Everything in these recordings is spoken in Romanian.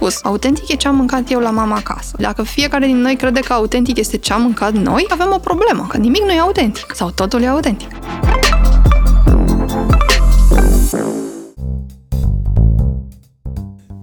spus, autentic e ce am mâncat eu la mama acasă. Dacă fiecare din noi crede că autentic este ce am mâncat noi, avem o problemă, că nimic nu e autentic sau totul e autentic.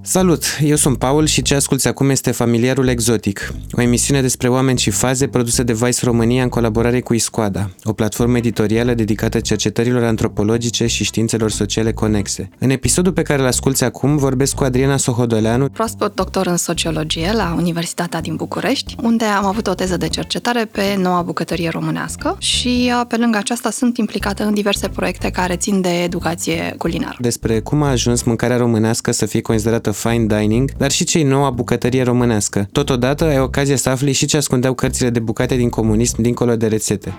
Salut! Eu sunt Paul și ce asculți acum este Familiarul Exotic, o emisiune despre oameni și faze produsă de Vice România în colaborare cu Iscoada, o platformă editorială dedicată cercetărilor antropologice și științelor sociale conexe. În episodul pe care îl asculți acum vorbesc cu Adriana Sohodoleanu, proaspăt doctor în sociologie la Universitatea din București, unde am avut o teză de cercetare pe noua bucătărie românească și uh, pe lângă aceasta sunt implicată în diverse proiecte care țin de educație culinară. Despre cum a ajuns mâncarea românească să fie considerată fine dining, dar și cei noua bucătărie românească. Totodată ai ocazia să afli și ce ascundeau cărțile de bucate din comunism dincolo de rețete.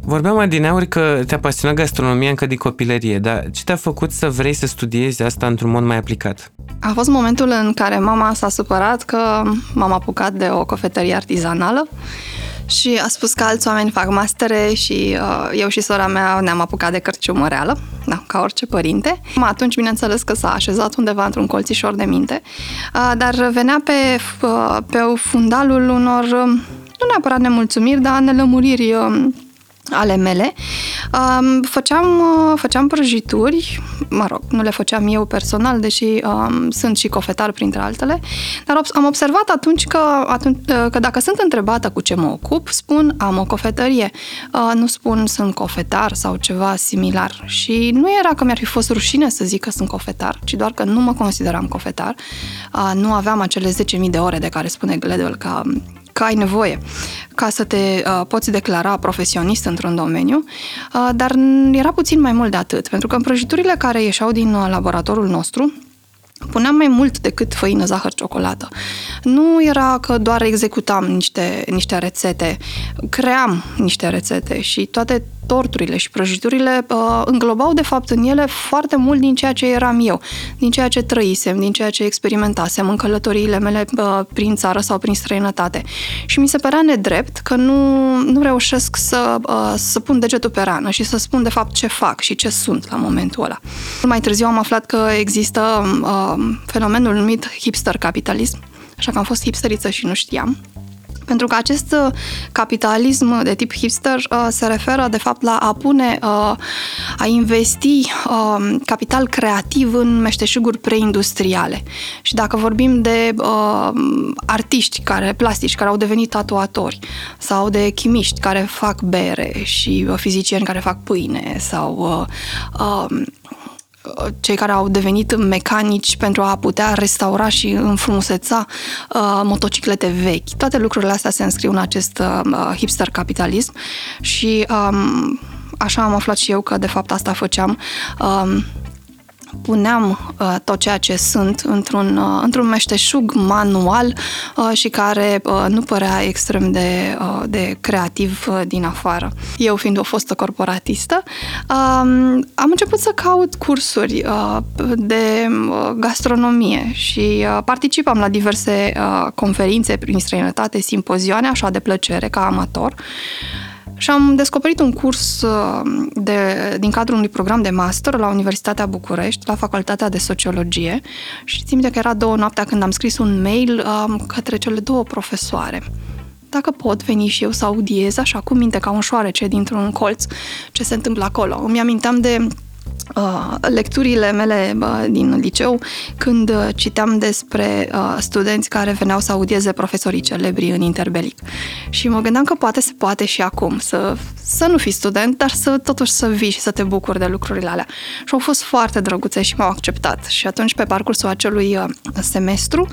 Vorbeam adineauri că te-a pasionat gastronomia încă din copilărie, dar ce te-a făcut să vrei să studiezi asta într-un mod mai aplicat? A fost momentul în care mama s-a supărat că m-am apucat de o cofetărie artizanală și a spus că alți oameni fac mastere și uh, eu și sora mea ne-am apucat de cărciumă reală, da, ca orice părinte. Atunci, bineînțeles că s-a așezat undeva într-un colțișor de minte, uh, dar venea pe, uh, pe fundalul unor, uh, nu neapărat nemulțumiri, dar nelămuriri uh, ale mele. Um, făceam, uh, făceam prăjituri, mă rog, nu le făceam eu personal, deși um, sunt și cofetar printre altele, dar am observat atunci că, atunci, uh, că dacă sunt întrebată cu ce mă ocup, spun am o cofetărie, uh, nu spun sunt cofetar sau ceva similar. Și nu era că mi-ar fi fost rușine să zic că sunt cofetar, ci doar că nu mă consideram cofetar. Uh, nu aveam acele 10.000 de ore de care spune Gledwell ca că ai nevoie ca să te uh, poți declara profesionist într-un domeniu, uh, dar era puțin mai mult de atât, pentru că în prăjiturile care ieșeau din uh, laboratorul nostru, Puneam mai mult decât făină, zahăr, ciocolată. Nu era că doar executam niște, niște rețete, cream niște rețete și toate torturile și prăjiturile uh, înglobau de fapt în ele foarte mult din ceea ce eram eu, din ceea ce trăisem, din ceea ce experimentasem în călătoriile mele uh, prin țară sau prin străinătate. Și mi se părea nedrept că nu, nu reușesc să, uh, să pun degetul pe rană și să spun de fapt ce fac și ce sunt la momentul ăla. Mai târziu am aflat că există uh, fenomenul numit hipster capitalism, așa că am fost hipsteriță și nu știam. Pentru că acest uh, capitalism de tip hipster uh, se referă, de fapt, la a pune, uh, a investi capital creativ în meșteșuguri preindustriale. Și dacă vorbim de artiști care, plastici, care au devenit tatuatori, sau de chimiști care fac bere și fizicieni care fac pâine, sau cei care au devenit mecanici pentru a putea restaura și înfrumuseța uh, motociclete vechi. Toate lucrurile astea se înscriu în acest uh, hipster capitalism și um, așa am aflat și eu că de fapt asta făceam. Um, puneam uh, tot ceea ce sunt într-un, uh, într-un meșteșug manual uh, și care uh, nu părea extrem de, uh, de creativ uh, din afară. Eu fiind o fostă corporatistă, uh, am început să caut cursuri uh, de uh, gastronomie și uh, participam la diverse uh, conferințe prin străinătate, simpozioane, așa de plăcere, ca amator. Și am descoperit un curs uh, de, din cadrul unui program de master la Universitatea București, la Facultatea de Sociologie și țin că era două noaptea când am scris un mail um, către cele două profesoare dacă pot veni și eu să audiez așa cu minte ca un șoarece dintr-un colț ce se întâmplă acolo. Îmi aminteam de Uh, lecturile mele uh, din liceu când uh, citeam despre studenți care veneau să audieze profesorii celebri în interbelic. Și mă gândeam că poate se poate și acum să, să nu fii student, dar să totuși să vii și să te bucuri de lucrurile alea. Și au fost foarte drăguțe și m-au acceptat. Și atunci, pe parcursul acelui semestru,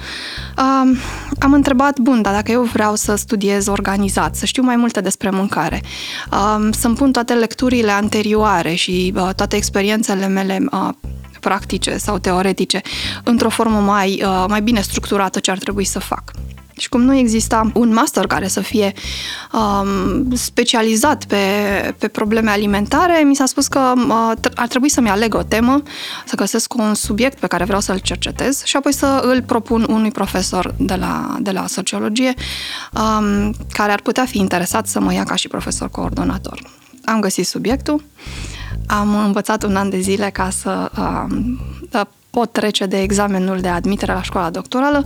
am întrebat, bun, dar dacă eu vreau să studiez organizat, să știu mai multe despre mâncare, să-mi pun toate lecturile anterioare și toate experiențele cunoștințele mele uh, practice sau teoretice într-o formă mai, uh, mai bine structurată ce ar trebui să fac. Și cum nu exista un master care să fie um, specializat pe, pe probleme alimentare, mi s-a spus că uh, ar trebui să-mi aleg o temă, să găsesc un subiect pe care vreau să-l cercetez și apoi să îl propun unui profesor de la, de la sociologie um, care ar putea fi interesat să mă ia ca și profesor coordonator. Am găsit subiectul, am învățat un an de zile ca să uh, pot trece de examenul de admitere la școala doctorală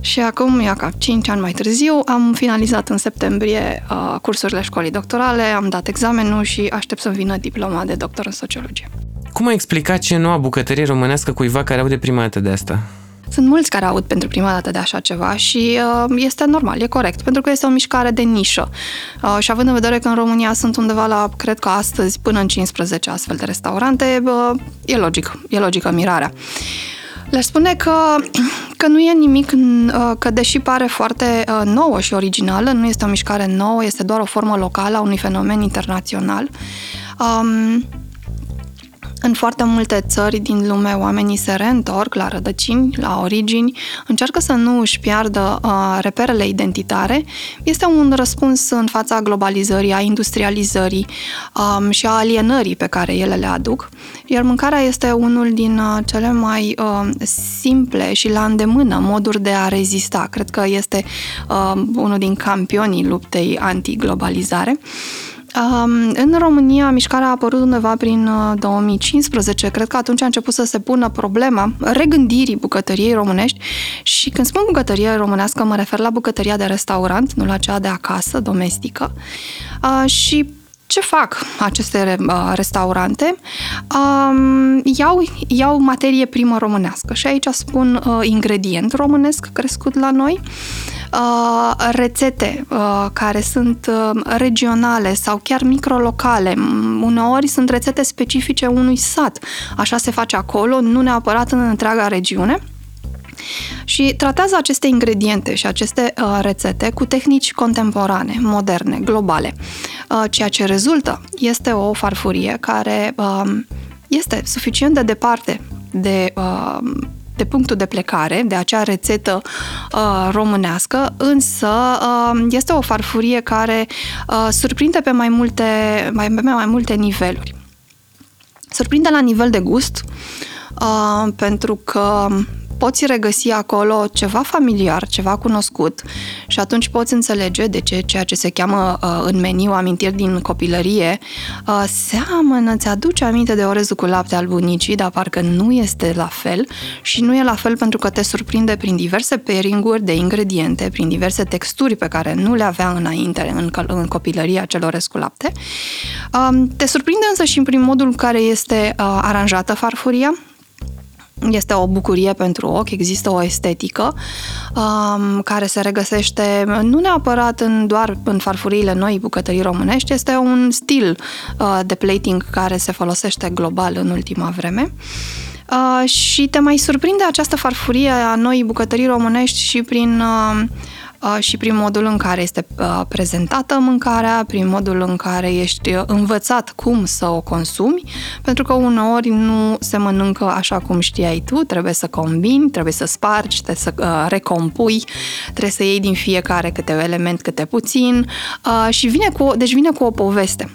și acum, ia ca 5 ani mai târziu, am finalizat în septembrie uh, cursurile școlii doctorale, am dat examenul și aștept să vină diploma de doctor în sociologie. Cum ai explicat ce noua bucătărie românească cuiva care aude prima dată de asta? Sunt mulți care aud pentru prima dată de așa ceva și uh, este normal, e corect, pentru că este o mișcare de nișă. Uh, și având în vedere că în România sunt undeva la, cred că astăzi, până în 15 astfel de restaurante, uh, e logic, e logică mirarea. Le spune că, că nu e nimic, uh, că deși pare foarte uh, nouă și originală, nu este o mișcare nouă, este doar o formă locală a unui fenomen internațional. Um, în foarte multe țări din lume, oamenii se reîntorc la rădăcini, la origini, încearcă să nu își piardă uh, reperele identitare. Este un răspuns în fața globalizării, a industrializării um, și a alienării pe care ele le aduc. Iar mâncarea este unul din uh, cele mai uh, simple și la îndemână moduri de a rezista. Cred că este uh, unul din campionii luptei antiglobalizare. Um, în România, mișcarea a apărut undeva prin 2015. Cred că atunci a început să se pună problema regândirii bucătăriei românești și când spun bucătărie românească, mă refer la bucătăria de restaurant, nu la cea de acasă, domestică. Uh, și ce fac aceste uh, restaurante? Um, iau, iau materie primă românească și aici spun uh, ingredient românesc crescut la noi, uh, rețete uh, care sunt uh, regionale sau chiar microlocale. Uneori sunt rețete specifice unui sat. Așa se face acolo, nu neapărat în întreaga regiune. Și tratează aceste ingrediente și aceste uh, rețete cu tehnici contemporane, moderne, globale. Uh, ceea ce rezultă este o farfurie care uh, este suficient de departe de uh, de punctul de plecare, de acea rețetă uh, românească, însă uh, este o farfurie care uh, surprinde pe mai multe, mai, pe mai multe niveluri. Surprinde la nivel de gust, uh, pentru că poți regăsi acolo ceva familiar, ceva cunoscut și atunci poți înțelege de ce ceea ce se cheamă uh, în meniu amintiri din copilărie uh, seamănă, ți aduce aminte de orezul cu lapte al bunicii, dar parcă nu este la fel și nu e la fel pentru că te surprinde prin diverse pairing de ingrediente, prin diverse texturi pe care nu le avea înainte în, în copilăria celor orez cu lapte. Uh, te surprinde însă și prin modul în care este uh, aranjată farfuria, este o bucurie pentru ochi, există o estetică um, care se regăsește nu neapărat în, doar în farfuriile noi bucătării românești, este un stil uh, de plating care se folosește global în ultima vreme. Uh, și te mai surprinde această farfurie a noi bucătării românești și prin uh, și prin modul în care este prezentată mâncarea, prin modul în care ești învățat cum să o consumi, pentru că uneori nu se mănâncă așa cum știai tu, trebuie să combini, trebuie să spargi, trebuie să recompui, trebuie să iei din fiecare câte element, câte puțin și vine cu, deci vine cu o poveste.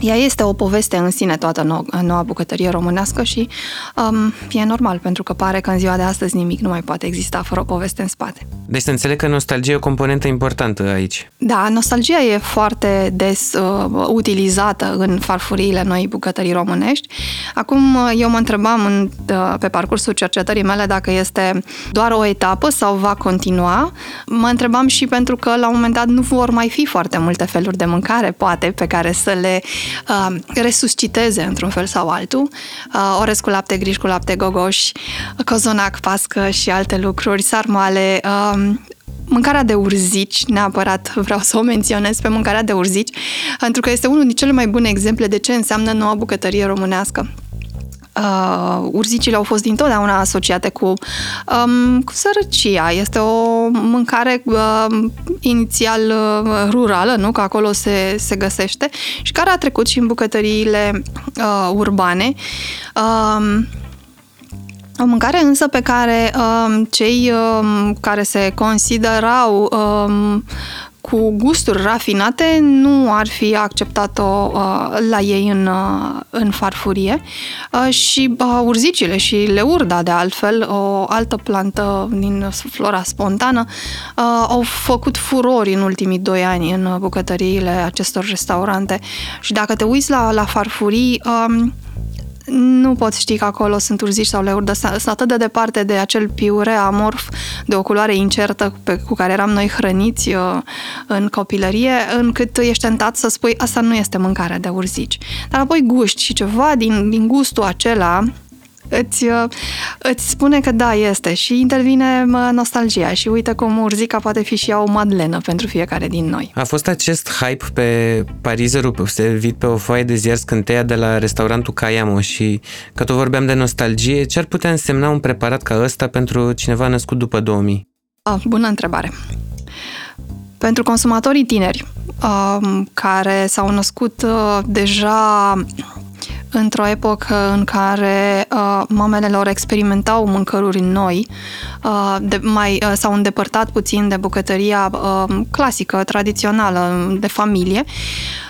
Ea este o poveste în sine toată noua, noua bucătărie românească și um, e normal, pentru că pare că în ziua de astăzi nimic nu mai poate exista fără o poveste în spate. Deci să înțeleg că nostalgia e o componentă importantă aici. Da, nostalgia e foarte des uh, utilizată în farfuriile noi bucătării românești. Acum uh, eu mă întrebam în, uh, pe parcursul cercetării mele dacă este doar o etapă sau va continua. Mă întrebam și pentru că la un moment dat nu vor mai fi foarte multe feluri de mâncare, poate, pe care să le uh, resusciteze într-un fel sau altul. Uh, orez cu lapte, griș cu lapte, gogoși, cozonac, pască și alte lucruri, sarmale, uh, mâncarea de urzici, neapărat vreau să o menționez pe mâncarea de urzici, pentru că este unul din cele mai bune exemple de ce înseamnă noua bucătărie românească uh, urzicile au fost dintotdeauna asociate cu, um, cu sărăcia. Este o mâncare uh, inițial uh, rurală, nu? Că acolo se, se găsește și care a trecut și în bucătăriile uh, urbane. Uh, o mâncare însă pe care um, cei um, care se considerau um, cu gusturi rafinate nu ar fi acceptat-o uh, la ei în, uh, în farfurie. Uh, și uh, urzicile și leurda de altfel, o altă plantă din flora spontană, uh, au făcut furori în ultimii doi ani în bucătăriile acestor restaurante. Și dacă te uiți la, la farfurii, uh, nu poți ști că acolo sunt urzici sau leuri, sunt atât de departe de acel piure amorf de o culoare incertă pe, cu care eram noi hrăniți uh, în copilărie, încât ești tentat să spui asta nu este mâncarea de urzici. Dar apoi guști și ceva din, din gustul acela îți, uh, îți spune că da, este și intervine nostalgia și uite cum urzica poate fi și ea o madlenă pentru fiecare din noi. A fost acest hype pe parizerul servit pe o foaie de ziar scânteia de la restaurantul Caiamo și că tot vorbeam de nostalgie, ce ar putea însemna un preparat ca ăsta pentru cineva născut după 2000? Ah, bună întrebare! Pentru consumatorii tineri, uh, care s-au născut uh, deja într-o epocă în care uh, mamele lor experimentau mâncăruri noi, uh, de, mai uh, s-au îndepărtat puțin de bucătăria uh, clasică, tradițională, de familie.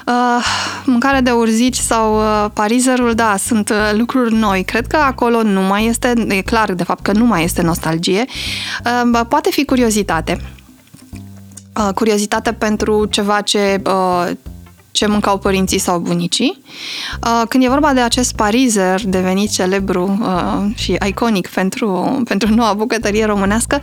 Uh, mâncare de urzici sau uh, parizerul, da, sunt uh, lucruri noi. Cred că acolo nu mai este, e clar de fapt că nu mai este nostalgie, uh, poate fi curiozitate. Uh, curiozitate pentru ceva ce uh, ce mâncau părinții sau bunicii. Uh, când e vorba de acest parizer devenit celebru uh, și iconic pentru, pentru noua bucătărie românească,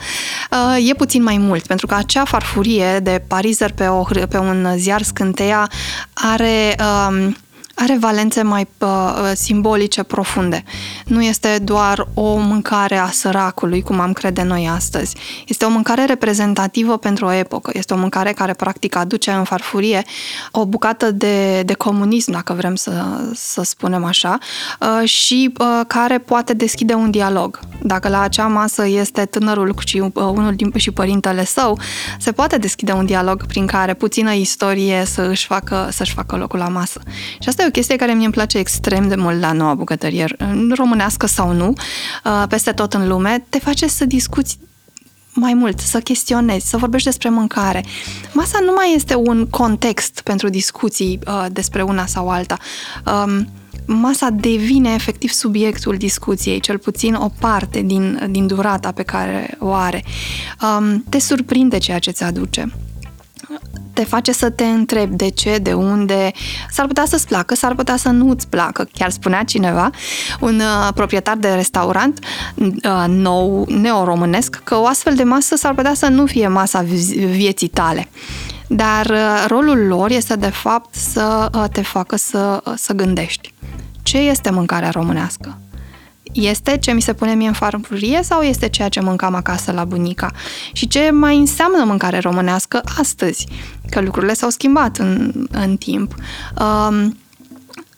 uh, e puțin mai mult, pentru că acea farfurie de parizer pe, o, pe un ziar scânteia are um, are valențe mai uh, simbolice profunde. Nu este doar o mâncare a săracului, cum am crede noi astăzi. Este o mâncare reprezentativă pentru o epocă. Este o mâncare care practic aduce în farfurie o bucată de, de comunism, dacă vrem să, să spunem așa, uh, și uh, care poate deschide un dialog. Dacă la acea masă este tânărul și uh, unul din și părintele său, se poate deschide un dialog prin care puțină istorie să își facă, să-și facă locul la masă. Și asta e o chestie care mie îmi place extrem de mult la noua bucătărie, românească sau nu, uh, peste tot în lume, te face să discuți mai mult, să chestionezi, să vorbești despre mâncare. Masa nu mai este un context pentru discuții uh, despre una sau alta. Um, masa devine efectiv subiectul discuției, cel puțin o parte din, din durata pe care o are. Um, te surprinde ceea ce ți aduce te face să te întrebi de ce, de unde. S-ar putea să-ți placă, s-ar putea să nu îți placă. Chiar spunea cineva, un uh, proprietar de restaurant uh, nou, neoromânesc, că o astfel de masă s-ar putea să nu fie masa vieții tale. Dar uh, rolul lor este de fapt să uh, te facă să, uh, să gândești. Ce este mâncarea românească? Este ce mi se pune mie în farfurie sau este ceea ce mâncam acasă la bunica? Și ce mai înseamnă mâncare românească astăzi? Că lucrurile s-au schimbat în, în timp. Um,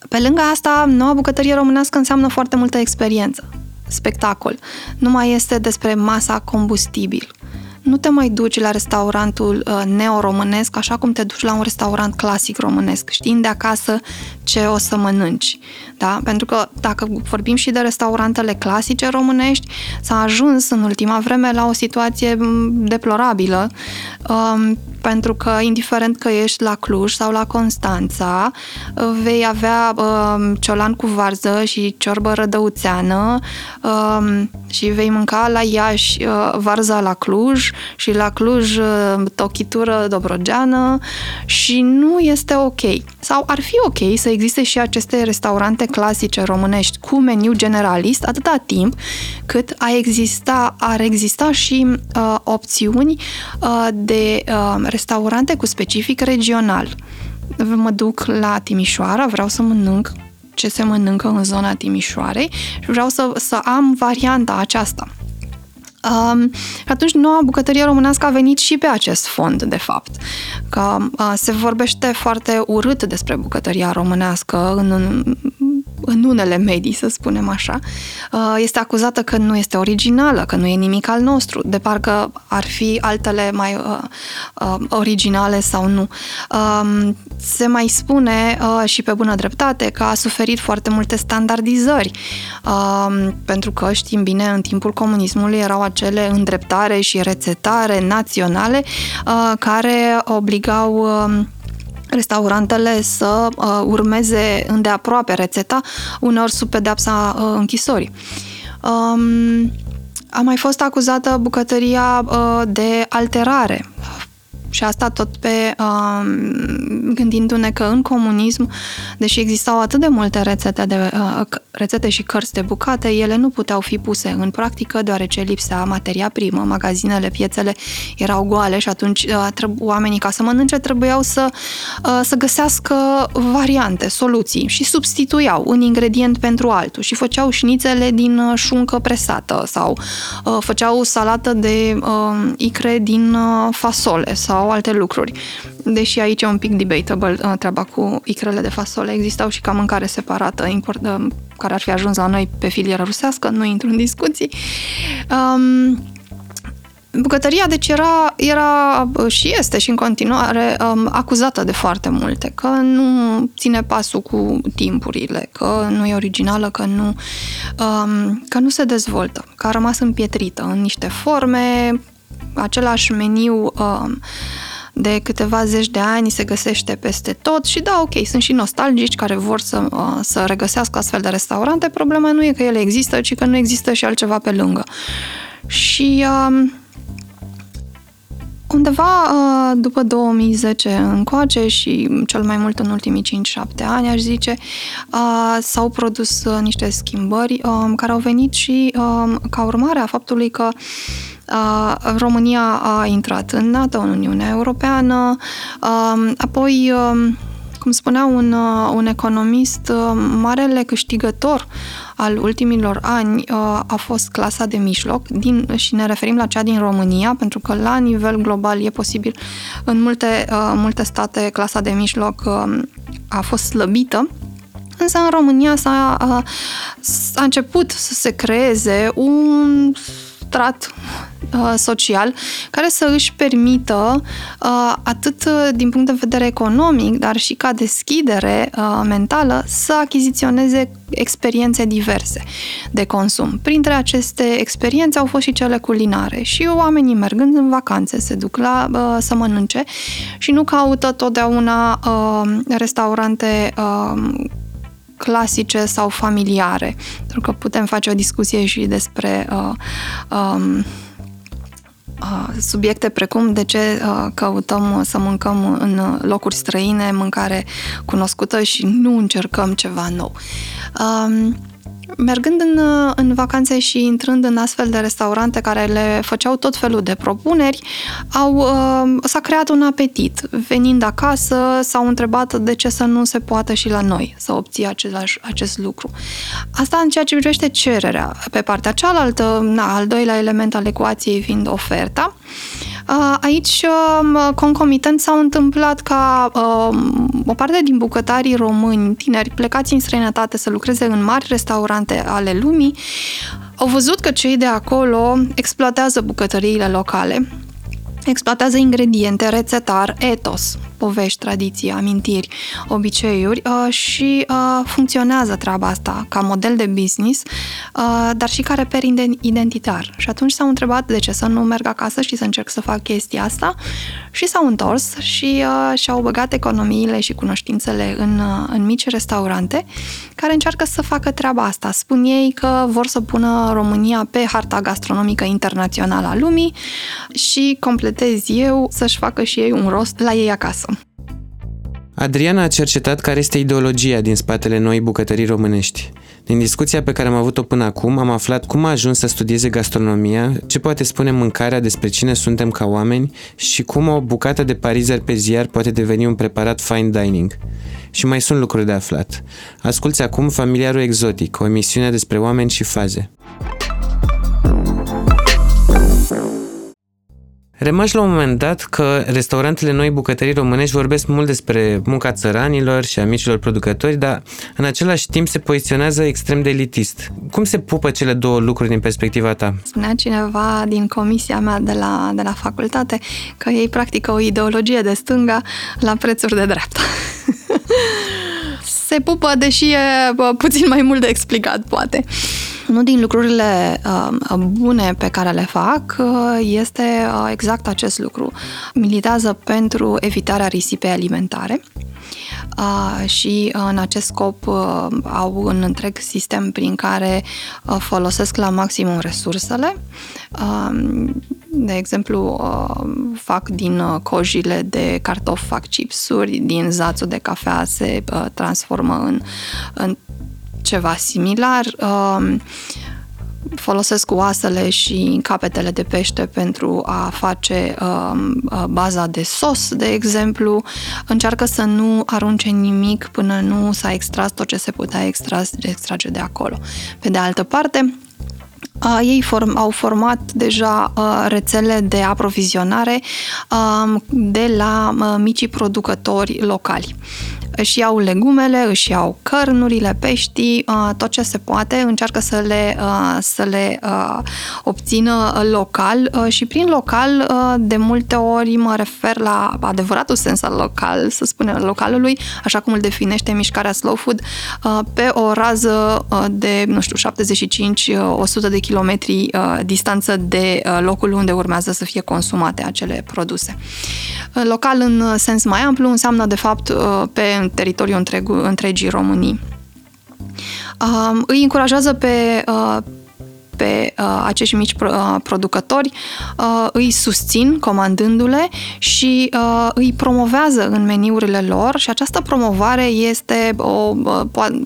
pe lângă asta, noua bucătărie românească înseamnă foarte multă experiență, spectacol. Nu mai este despre masa combustibil nu te mai duci la restaurantul uh, neo-românesc așa cum te duci la un restaurant clasic românesc, știind de acasă ce o să mănânci. Da? Pentru că dacă vorbim și de restaurantele clasice românești, s-a ajuns în ultima vreme la o situație deplorabilă, um, pentru că indiferent că ești la Cluj sau la Constanța, vei avea um, ciolan cu varză și ciorbă rădăuțeană um, și vei mânca la Iași uh, varza la Cluj și la Cluj uh, tochitură dobrogeană și nu este ok. Sau ar fi ok să existe și aceste restaurante clasice românești cu meniu generalist atâta timp cât a exista, ar exista și uh, opțiuni uh, de uh, restaurante cu specific regional. Mă duc la Timișoara, vreau să mănânc ce se mănâncă în zona Timișoarei și vreau să, să am varianta aceasta. Um, atunci noua bucătărie românească a venit și pe acest fond, de fapt. Că uh, se vorbește foarte urât despre bucătăria românească în, în în unele medii, să spunem așa, uh, este acuzată că nu este originală, că nu e nimic al nostru, de parcă ar fi altele mai uh, uh, originale sau nu. Uh, se mai spune uh, și pe bună dreptate că a suferit foarte multe standardizări, uh, pentru că știm bine, în timpul comunismului erau acele îndreptare și rețetare naționale uh, care obligau uh, restaurantele să uh, urmeze îndeaproape rețeta, uneori sub pedepsa uh, închisorii. Um, a mai fost acuzată bucătăria uh, de alterare și asta tot pe uh, gândindu-ne că în comunism, deși existau atât de multe rețete, de, uh, rețete și cărți de bucate, ele nu puteau fi puse în practică deoarece lipsea materia primă, magazinele, piețele erau goale și atunci uh, treb- oamenii ca să mănânce trebuiau să, uh, să găsească variante, soluții și substituiau un ingredient pentru altul și făceau șnițele din uh, șuncă presată sau uh, făceau salată de uh, icre din uh, fasole sau sau alte lucruri. Deși aici e un pic debatable uh, treaba cu icrele de fasole. Existau și ca mâncare separată import, uh, care ar fi ajuns la noi pe filieră rusească, nu intru în discuții. Um, Bucătăria, deci, era, era uh, și este și în continuare um, acuzată de foarte multe, că nu ține pasul cu timpurile, că nu e originală, că nu, um, că nu se dezvoltă, că a rămas împietrită în niște forme același meniu uh, de câteva zeci de ani se găsește peste tot și da, ok, sunt și nostalgici care vor să, uh, să regăsească astfel de restaurante. Problema nu e că ele există, ci că nu există și altceva pe lângă. Și uh, undeva uh, după 2010 încoace și cel mai mult în ultimii 5-7 ani, aș zice, uh, s-au produs uh, niște schimbări uh, care au venit și uh, ca urmare a faptului că România a intrat în NATO, în Uniunea Europeană, apoi cum spunea un, un economist, marele câștigător al ultimilor ani a fost clasa de mijloc din, și ne referim la cea din România, pentru că la nivel global e posibil în multe, multe state clasa de mijloc a fost slăbită, însă în România s-a, a început să se creeze un strat uh, social care să își permită uh, atât din punct de vedere economic, dar și ca deschidere uh, mentală să achiziționeze experiențe diverse de consum. Printre aceste experiențe au fost și cele culinare și oamenii mergând în vacanțe se duc la uh, să mănânce și nu caută totdeauna uh, restaurante uh, clasice sau familiare. Pentru că putem face o discuție și despre uh, um, uh, subiecte precum de ce uh, căutăm să mâncăm în locuri străine mâncare cunoscută și nu încercăm ceva nou. Um, mergând în, în vacanțe și intrând în astfel de restaurante care le făceau tot felul de propuneri, au, uh, s-a creat un apetit. Venind acasă, s-au întrebat de ce să nu se poată și la noi să obții același, acest lucru. Asta în ceea ce privește cererea. Pe partea cealaltă, na, al doilea element al ecuației fiind oferta, Aici, concomitent, s-au întâmplat ca o parte din bucătarii români, tineri, plecați în străinătate să lucreze în mari restaurante ale lumii, au văzut că cei de acolo exploatează bucătăriile locale, exploatează ingrediente, rețetar, etos, povești, tradiții, amintiri, obiceiuri uh, și uh, funcționează treaba asta ca model de business, uh, dar și ca reper identitar. Și atunci s-au întrebat de ce să nu merg acasă și să încerc să fac chestia asta și s-au întors și uh, și-au băgat economiile și cunoștințele în, uh, în mici restaurante care încearcă să facă treaba asta. Spun ei că vor să pună România pe harta gastronomică internațională a lumii și completez eu să-și facă și ei un rost la ei acasă. Adriana a cercetat care este ideologia din spatele noi bucătării românești. Din discuția pe care am avut-o până acum, am aflat cum a ajuns să studieze gastronomia, ce poate spune mâncarea despre cine suntem ca oameni și cum o bucată de parizer pe ziar poate deveni un preparat fine dining. Și mai sunt lucruri de aflat. Asculți acum Familiarul Exotic, o emisiune despre oameni și faze. Remarci la un moment dat că restaurantele noi bucătării românești vorbesc mult despre munca țăranilor și a micilor producători, dar în același timp se poziționează extrem de elitist. Cum se pupă cele două lucruri din perspectiva ta? Spunea cineva din comisia mea de la, de la facultate că ei practică o ideologie de stânga la prețuri de dreapta. se pupă, deși e puțin mai mult de explicat, poate. Unul din lucrurile uh, bune pe care le fac uh, este uh, exact acest lucru. Militează pentru evitarea risipei alimentare uh, și uh, în acest scop uh, au un întreg sistem prin care uh, folosesc la maximum resursele. Uh, de exemplu, uh, fac din uh, cojile de cartofi, fac chipsuri, din zațul de cafea se uh, transformă în, în ceva similar. Um, folosesc oasele și capetele de pește pentru a face um, uh, baza de sos, de exemplu. Încearcă să nu arunce nimic până nu s-a extras tot ce se putea extrage, extrage de acolo. Pe de altă parte, Uh, ei form, au format deja uh, rețele de aprovizionare uh, de la uh, micii producători locali își iau legumele, își iau cărnurile, peștii, uh, tot ce se poate, încearcă să le, uh, să le uh, obțină local și prin local de multe ori mă refer la adevăratul sens al local, să spunem, localului, așa cum îl definește mișcarea Slow Food, pe o rază de, nu știu, 75-100 de kilometri distanță de locul unde urmează să fie consumate acele produse. Local în sens mai amplu înseamnă de fapt pe teritoriul întreg, întregii Românii. Uh, îi încurajează pe, uh, pe uh, acești mici uh, producători, uh, îi susțin comandându-le și uh, îi promovează în meniurile lor și această promovare este o, uh,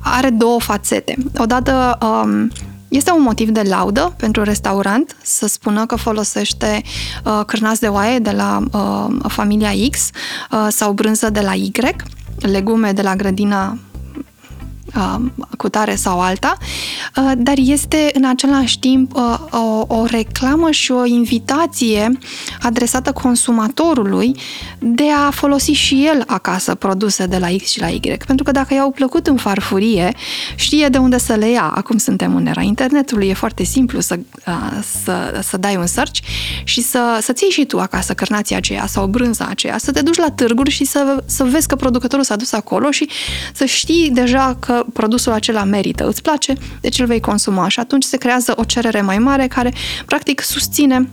are două fațete. Odată um, este un motiv de laudă pentru restaurant să spună că folosește uh, cârnați de oaie de la uh, familia X uh, sau brânză de la Y, legume de la grădina Uh, cu tare sau alta, uh, dar este în același timp uh, o, o reclamă și o invitație adresată consumatorului de a folosi și el acasă produse de la X și la Y. Pentru că dacă i-au plăcut în farfurie, știe de unde să le ia. Acum suntem în era internetului, e foarte simplu să, să, să dai un search și să, să ții și tu acasă cărnația aceea sau brânza aceea, să te duci la târguri și să, să vezi că producătorul s-a dus acolo și să știi deja că produsul acela merită, îți place, deci îl vei consuma și atunci se creează o cerere mai mare care practic susține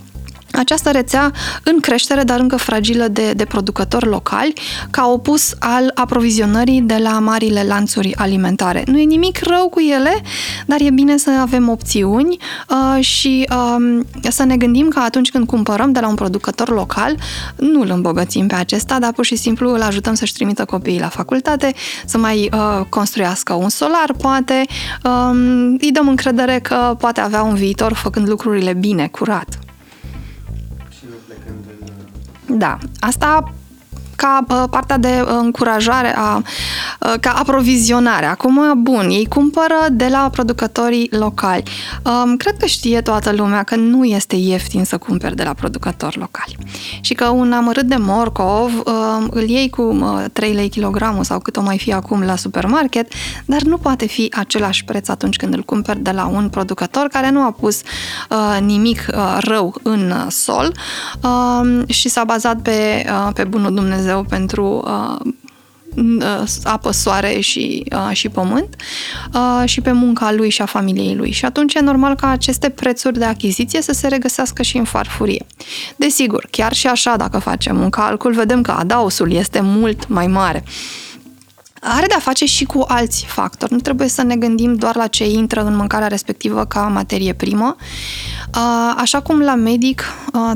această rețea în creștere, dar încă fragilă de, de producători locali, ca opus al aprovizionării de la marile lanțuri alimentare. Nu e nimic rău cu ele, dar e bine să avem opțiuni uh, și uh, să ne gândim că atunci când cumpărăm de la un producător local, nu îl îmbogățim pe acesta, dar pur și simplu îl ajutăm să-și trimită copiii la facultate, să mai uh, construiască un solar, poate, uh, îi dăm încredere că poate avea un viitor făcând lucrurile bine, curat. Da, asta ca uh, partea de încurajare, a, uh, ca aprovizionare. Acum, bun, ei cumpără de la producătorii locali. Um, cred că știe toată lumea că nu este ieftin să cumperi de la producători locali. Și că un amărât de morcov um, îl iei cu 3 uh, lei kilogramul sau cât o mai fi acum la supermarket, dar nu poate fi același preț atunci când îl cumperi de la un producător care nu a pus nimic rău în sol um, și s-a bazat pe, pe bunul Dumnezeu Dumnezeu pentru uh, uh, apă, soare și, uh, și pământ uh, și pe munca lui și a familiei lui. Și atunci e normal ca aceste prețuri de achiziție să se regăsească și în farfurie. Desigur, chiar și așa, dacă facem un calcul, vedem că adausul este mult mai mare. Are de-a face și cu alți factori. Nu trebuie să ne gândim doar la ce intră în mâncarea respectivă ca materie primă, Așa cum la medic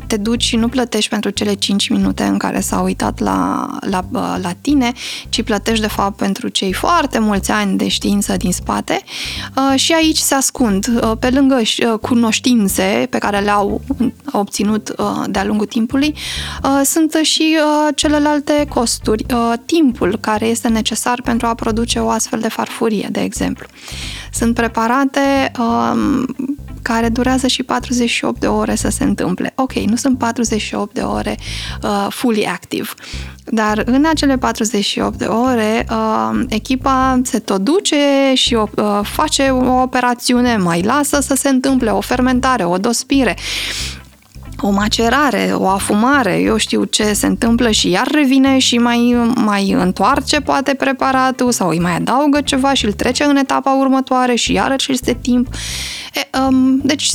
te duci și nu plătești pentru cele 5 minute în care s-a uitat la, la, la tine, ci plătești de fapt pentru cei foarte mulți ani de știință din spate. Și aici se ascund, pe lângă cunoștințe pe care le-au obținut de-a lungul timpului, sunt și celelalte costuri, timpul care este necesar pentru a produce o astfel de farfurie, de exemplu. Sunt preparate care durează și 48 de ore să se întâmple. Ok, nu sunt 48 de ore uh, fully active, dar în acele 48 de ore uh, echipa se tot duce și uh, face o operațiune, mai lasă să se întâmple o fermentare, o dospire o macerare, o afumare, eu știu ce se întâmplă și iar revine și mai, mai întoarce poate preparatul sau îi mai adaugă ceva și îl trece în etapa următoare și iarăși este timp. E, um, deci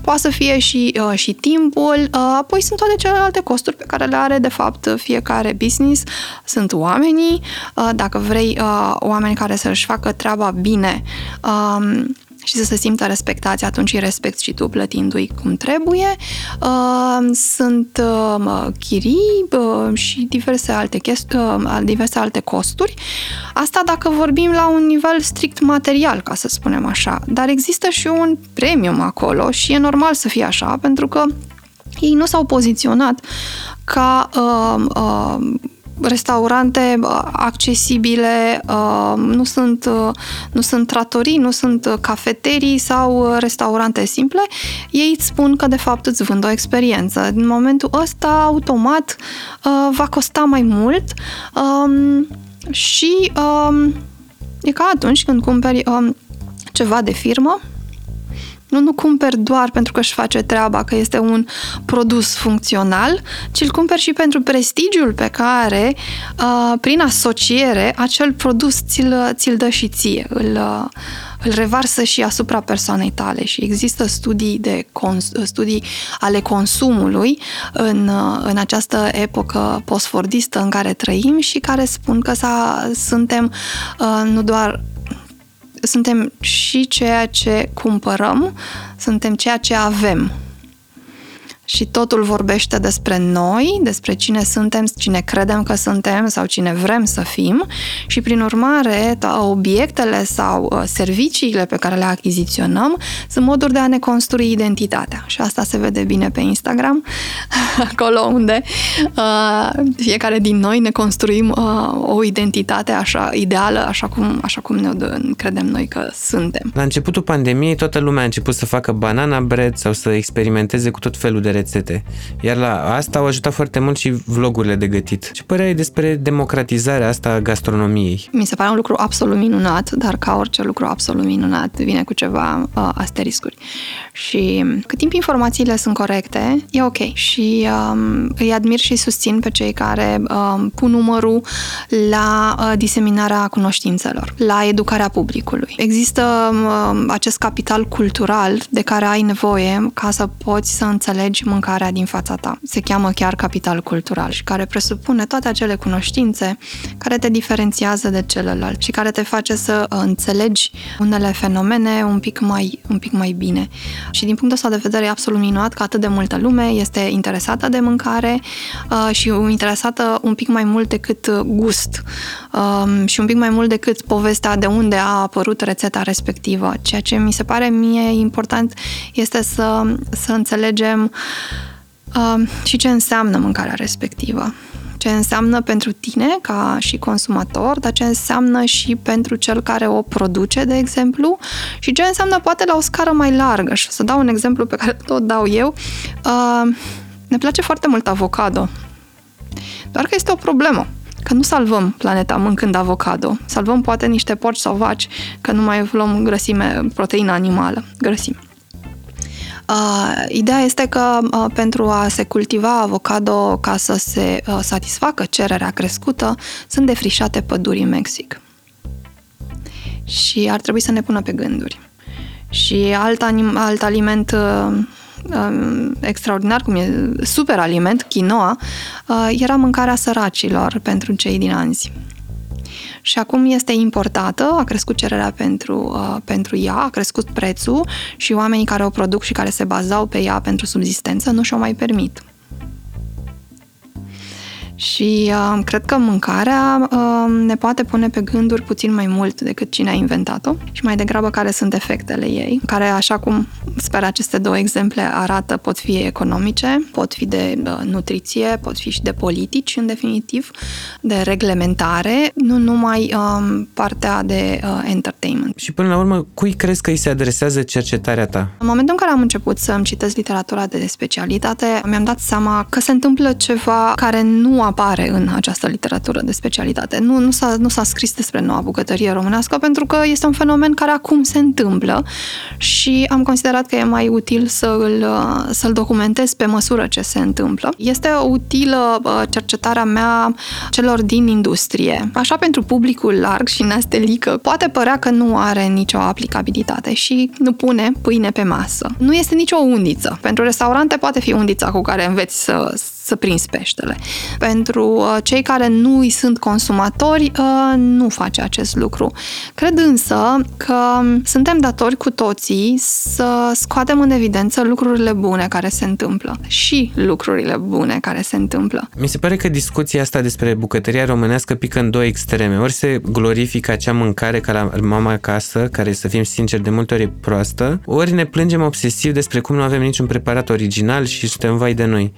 poate să fie și, uh, și timpul, uh, apoi sunt toate celelalte costuri pe care le are de fapt fiecare business, sunt oamenii, uh, dacă vrei uh, oameni care să-și facă treaba bine, uh, și să se simtă respectați, atunci îi respecti și tu plătindu-i cum trebuie. Uh, sunt uh, chirii uh, și diverse alte, chesti- diverse alte costuri. Asta dacă vorbim la un nivel strict material, ca să spunem așa. Dar există și un premium acolo și e normal să fie așa, pentru că ei nu s-au poziționat ca uh, uh, restaurante accesibile, nu sunt, nu sunt tratorii, nu sunt cafeterii sau restaurante simple, ei îți spun că de fapt îți vând o experiență. În momentul ăsta, automat, va costa mai mult și e ca atunci când cumperi ceva de firmă, nu, nu cumperi doar pentru că își face treaba, că este un produs funcțional, ci îl cumperi și pentru prestigiul pe care, uh, prin asociere, acel produs ți-l, ți-l dă și ție, îl, uh, îl revarsă și asupra persoanei tale. Și există studii, de cons- studii ale consumului în, uh, în această epocă postfordistă în care trăim și care spun că s-a, suntem uh, nu doar suntem și ceea ce cumpărăm, suntem ceea ce avem și totul vorbește despre noi, despre cine suntem, cine credem că suntem sau cine vrem să fim și prin urmare obiectele sau uh, serviciile pe care le achiziționăm sunt moduri de a ne construi identitatea și asta se vede bine pe Instagram, acolo unde uh, fiecare din noi ne construim uh, o identitate așa ideală, așa cum, așa cum ne credem noi că suntem. La începutul pandemiei toată lumea a început să facă banana bread sau să experimenteze cu tot felul de rețete. Iar la asta au ajutat foarte mult și vlogurile de gătit. Ce părere ai despre democratizarea asta a gastronomiei? Mi se pare un lucru absolut minunat, dar ca orice lucru absolut minunat vine cu ceva uh, asteriscuri. Și cât timp informațiile sunt corecte, e ok. Și um, îi admir și susțin pe cei care um, pun numărul la uh, diseminarea cunoștințelor, la educarea publicului. Există um, acest capital cultural de care ai nevoie ca să poți să înțelegi mâncarea din fața ta. Se cheamă chiar capital cultural și care presupune toate acele cunoștințe care te diferențiază de celălalt și care te face să uh, înțelegi unele fenomene un pic mai, un pic mai bine. Și din punctul ăsta de vedere e absolut minunat că atât de multă lume este interesată de mâncare uh, și interesată un pic mai mult decât gust um, și un pic mai mult decât povestea de unde a apărut rețeta respectivă. Ceea ce mi se pare mie important este să, să înțelegem uh, și ce înseamnă mâncarea respectivă. Ce înseamnă pentru tine ca și consumator, dar ce înseamnă și pentru cel care o produce, de exemplu, și ce înseamnă poate la o scară mai largă. Și să dau un exemplu pe care tot dau eu. Uh, ne place foarte mult avocado. Doar că este o problemă că nu salvăm planeta mâncând avocado. Salvăm poate niște porci sau vaci, că nu mai luăm grăsime, proteină animală, grăsime. Uh, ideea este că uh, pentru a se cultiva avocado ca să se uh, satisfacă cererea crescută, sunt defrișate păduri în Mexic. Și ar trebui să ne pună pe gânduri. Și alt, anim- alt aliment uh, um, extraordinar, cum e super aliment, quinoa, uh, era mâncarea săracilor pentru cei din anzi și acum este importată, a crescut cererea pentru, uh, pentru ea, a crescut prețul și oamenii care o produc și care se bazau pe ea pentru subzistență nu și-o mai permit. Și uh, cred că mâncarea uh, ne poate pune pe gânduri puțin mai mult decât cine a inventat-o și mai degrabă care sunt efectele ei, care, așa cum sper aceste două exemple arată, pot fi economice, pot fi de uh, nutriție, pot fi și de politici, în definitiv, de reglementare, nu numai uh, partea de uh, entertainment. Și până la urmă, cui crezi că îi se adresează cercetarea ta? În momentul în care am început să îmi citesc literatura de specialitate, mi-am dat seama că se întâmplă ceva care nu apare în această literatură de specialitate. Nu, nu, s-a, nu s-a scris despre noua bucătărie românească pentru că este un fenomen care acum se întâmplă și am considerat că e mai util să îl, să-l documentez pe măsură ce se întâmplă. Este utilă cercetarea mea celor din industrie. Așa pentru publicul larg și nastelică, poate părea că nu are nicio aplicabilitate și nu pune pâine pe masă. Nu este nicio undiță. Pentru restaurante poate fi undița cu care înveți să, să prinzi peștele. Pentru uh, cei care nu îi sunt consumatori, uh, nu face acest lucru. Cred însă că suntem datori cu toții să scoatem în evidență lucrurile bune care se întâmplă și lucrurile bune care se întâmplă. Mi se pare că discuția asta despre bucătăria românească pică în două extreme. Ori se glorifică acea mâncare ca la mama acasă, care, să fim sinceri, de multe ori e proastă, ori ne plângem obsesiv despre cum nu avem niciun preparat original și suntem vai de noi.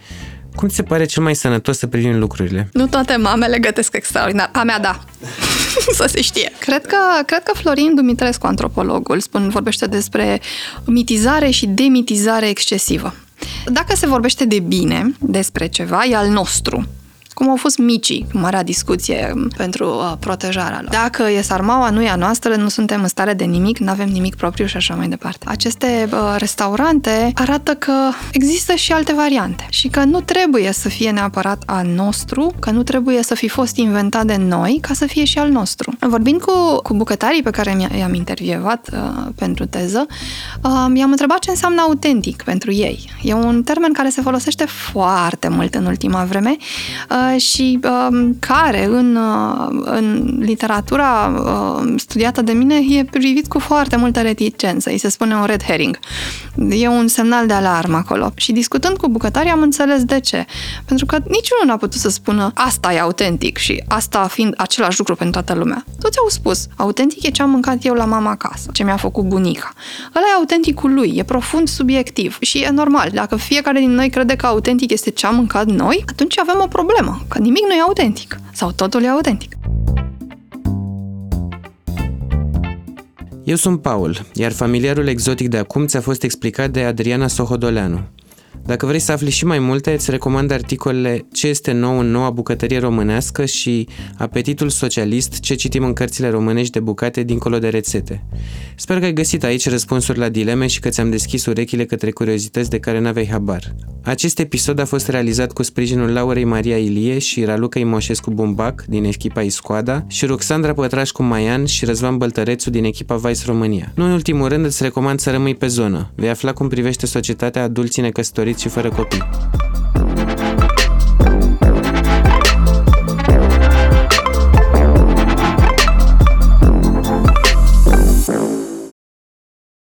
Cum ți se pare cel mai sănătos să privim lucrurile? Nu toate mamele gătesc extraordinar. A mea, da. să se știe. Cred că, cred că Florin Dumitrescu, antropologul, spun, vorbește despre mitizare și demitizare excesivă. Dacă se vorbește de bine despre ceva, e al nostru cum au fost micii, marea discuție pentru uh, protejarea lor. Dacă e sarmaua, nu e a noastră, nu suntem în stare de nimic, nu avem nimic propriu și așa mai departe. Aceste uh, restaurante arată că există și alte variante și că nu trebuie să fie neapărat a nostru, că nu trebuie să fi fost inventat de noi ca să fie și al nostru. Vorbind cu, cu bucătarii pe care i-am intervievat uh, pentru teză, uh, i-am întrebat ce înseamnă autentic pentru ei. E un termen care se folosește foarte mult în ultima vreme uh, Uh, și um, care în, uh, în literatura uh, studiată de mine e privit cu foarte multă reticență. Îi se spune un red herring. E un semnal de alarmă acolo. Și discutând cu bucătarii am înțeles de ce. Pentru că niciunul n-a putut să spună asta e autentic și asta fiind același lucru pentru toată lumea. Toți au spus, autentic e ce am mâncat eu la mama acasă, ce mi-a făcut bunica. Ăla e autenticul lui, e profund subiectiv și e normal. Dacă fiecare din noi crede că autentic este ce am mâncat noi, atunci avem o problemă că nimic nu e autentic sau totul e autentic. Eu sunt Paul, iar familiarul exotic de acum ți-a fost explicat de Adriana Sohodoleanu. Dacă vrei să afli și mai multe, îți recomand articolele Ce este nou în noua bucătărie românească și Apetitul socialist, ce citim în cărțile românești de bucate dincolo de rețete. Sper că ai găsit aici răspunsuri la dileme și că ți-am deschis urechile către curiozități de care n-aveai habar. Acest episod a fost realizat cu sprijinul Laurei Maria Ilie și Raluca Imoșescu Bumbac din echipa Iscoada și Roxandra Pătrașcu Maian și Răzvan Băltărețu din echipa Vice România. Nu în ultimul rând îți recomand să rămâi pe zonă. Vei afla cum privește societatea adulții necăsătoriți Fritz Ferracopi.